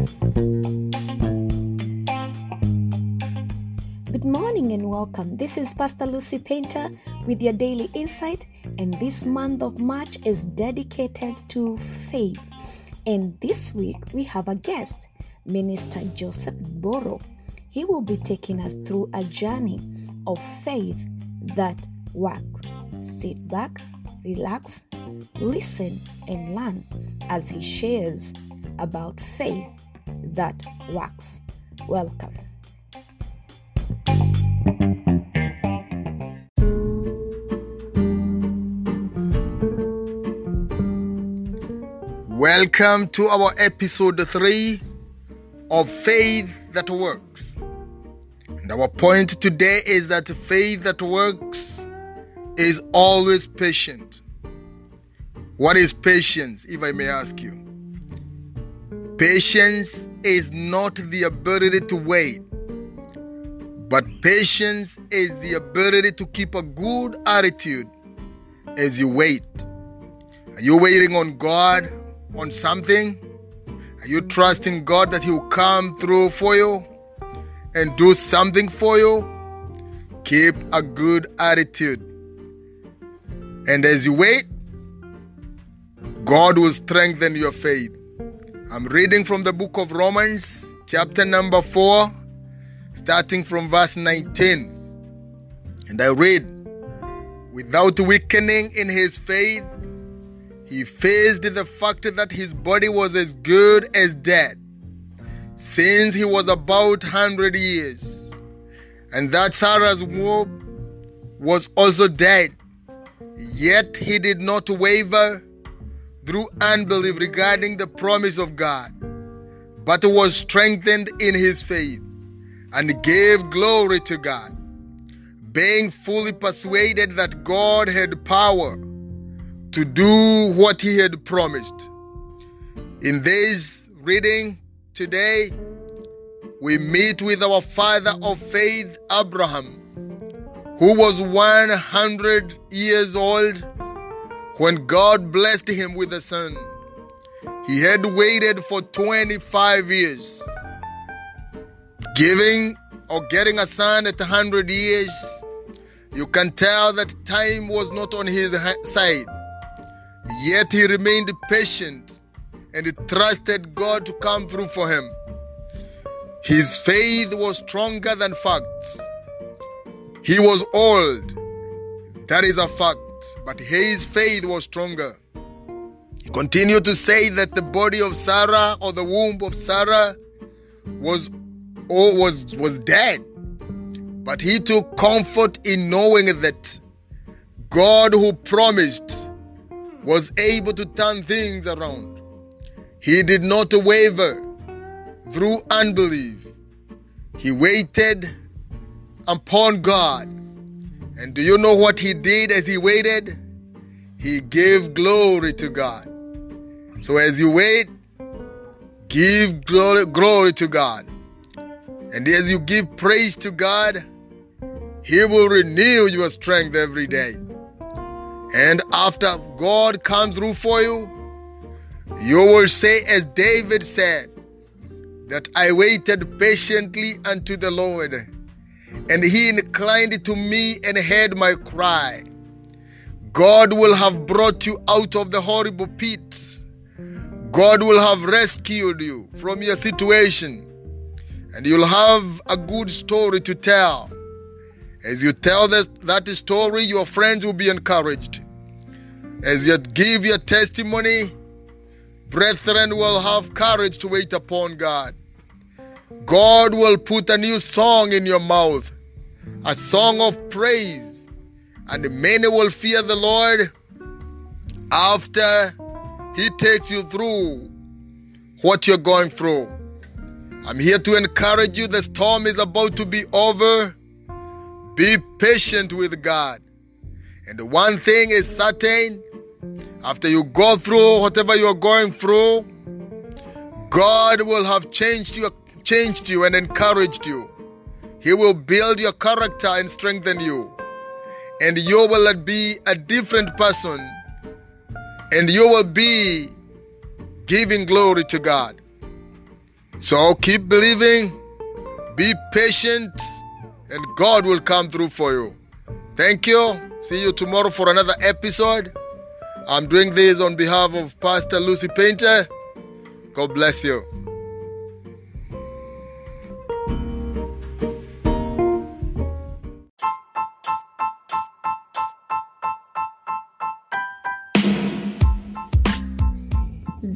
Good morning and welcome. This is Pastor Lucy Painter with your daily insight, and this month of March is dedicated to faith. And this week we have a guest, Minister Joseph Boro. He will be taking us through a journey of faith that works. Sit back, relax, listen, and learn as he shares about faith that works. Welcome. Welcome to our episode 3 of Faith That Works. And our point today is that faith that works is always patient. What is patience, if I may ask you? Patience is not the ability to wait, but patience is the ability to keep a good attitude as you wait. Are you waiting on God on something? Are you trusting God that He will come through for you and do something for you? Keep a good attitude. And as you wait, God will strengthen your faith. I'm reading from the book of Romans, chapter number 4, starting from verse 19. And I read, Without weakening in his faith, he faced the fact that his body was as good as dead since he was about 100 years, and that Sarah's womb was also dead. Yet he did not waver through unbelief regarding the promise of God, but was strengthened in his faith and gave glory to God, being fully persuaded that God had power to do what he had promised. In this reading today, we meet with our father of faith, Abraham, who was 100 years old when God blessed him with a son. He had waited for 25 years. Giving or getting a son at 100 years, you can tell that time was not on his side. Yet he remained patient and trusted God to come through for him. His faith was stronger than facts. He was old, that is a fact, but his faith was stronger. He continued to say that the body of Sarah or the womb of Sarah was or was was dead. But he took comfort in knowing that God who promised was able to turn things around. He did not waver through unbelief. He waited upon God. And do you know what he did as he waited? He gave glory to God. So as you wait, give glory, glory to God. And as you give praise to God, He will renew your strength every day. And after God comes through for you, you will say, as David said, that I waited patiently unto the Lord, and he inclined to me and heard my cry. God will have brought you out of the horrible pits. God will have rescued you from your situation, and you'll have a good story to tell. As you tell that story, your friends will be encouraged. As you give your testimony, brethren will have courage to wait upon God. God will put a new song in your mouth, a song of praise, and many will fear the Lord after He takes you through what you're going through. I'm here to encourage you. The storm is about to be over. Be patient with God. And one thing is certain after you go through whatever you're going through, God will have changed you, changed you and encouraged you. He will build your character and strengthen you. And you will be a different person. And you will be giving glory to God. So keep believing, be patient, and God will come through for you. Thank you. See you tomorrow for another episode. I'm doing this on behalf of Pastor Lucy Painter. God bless you.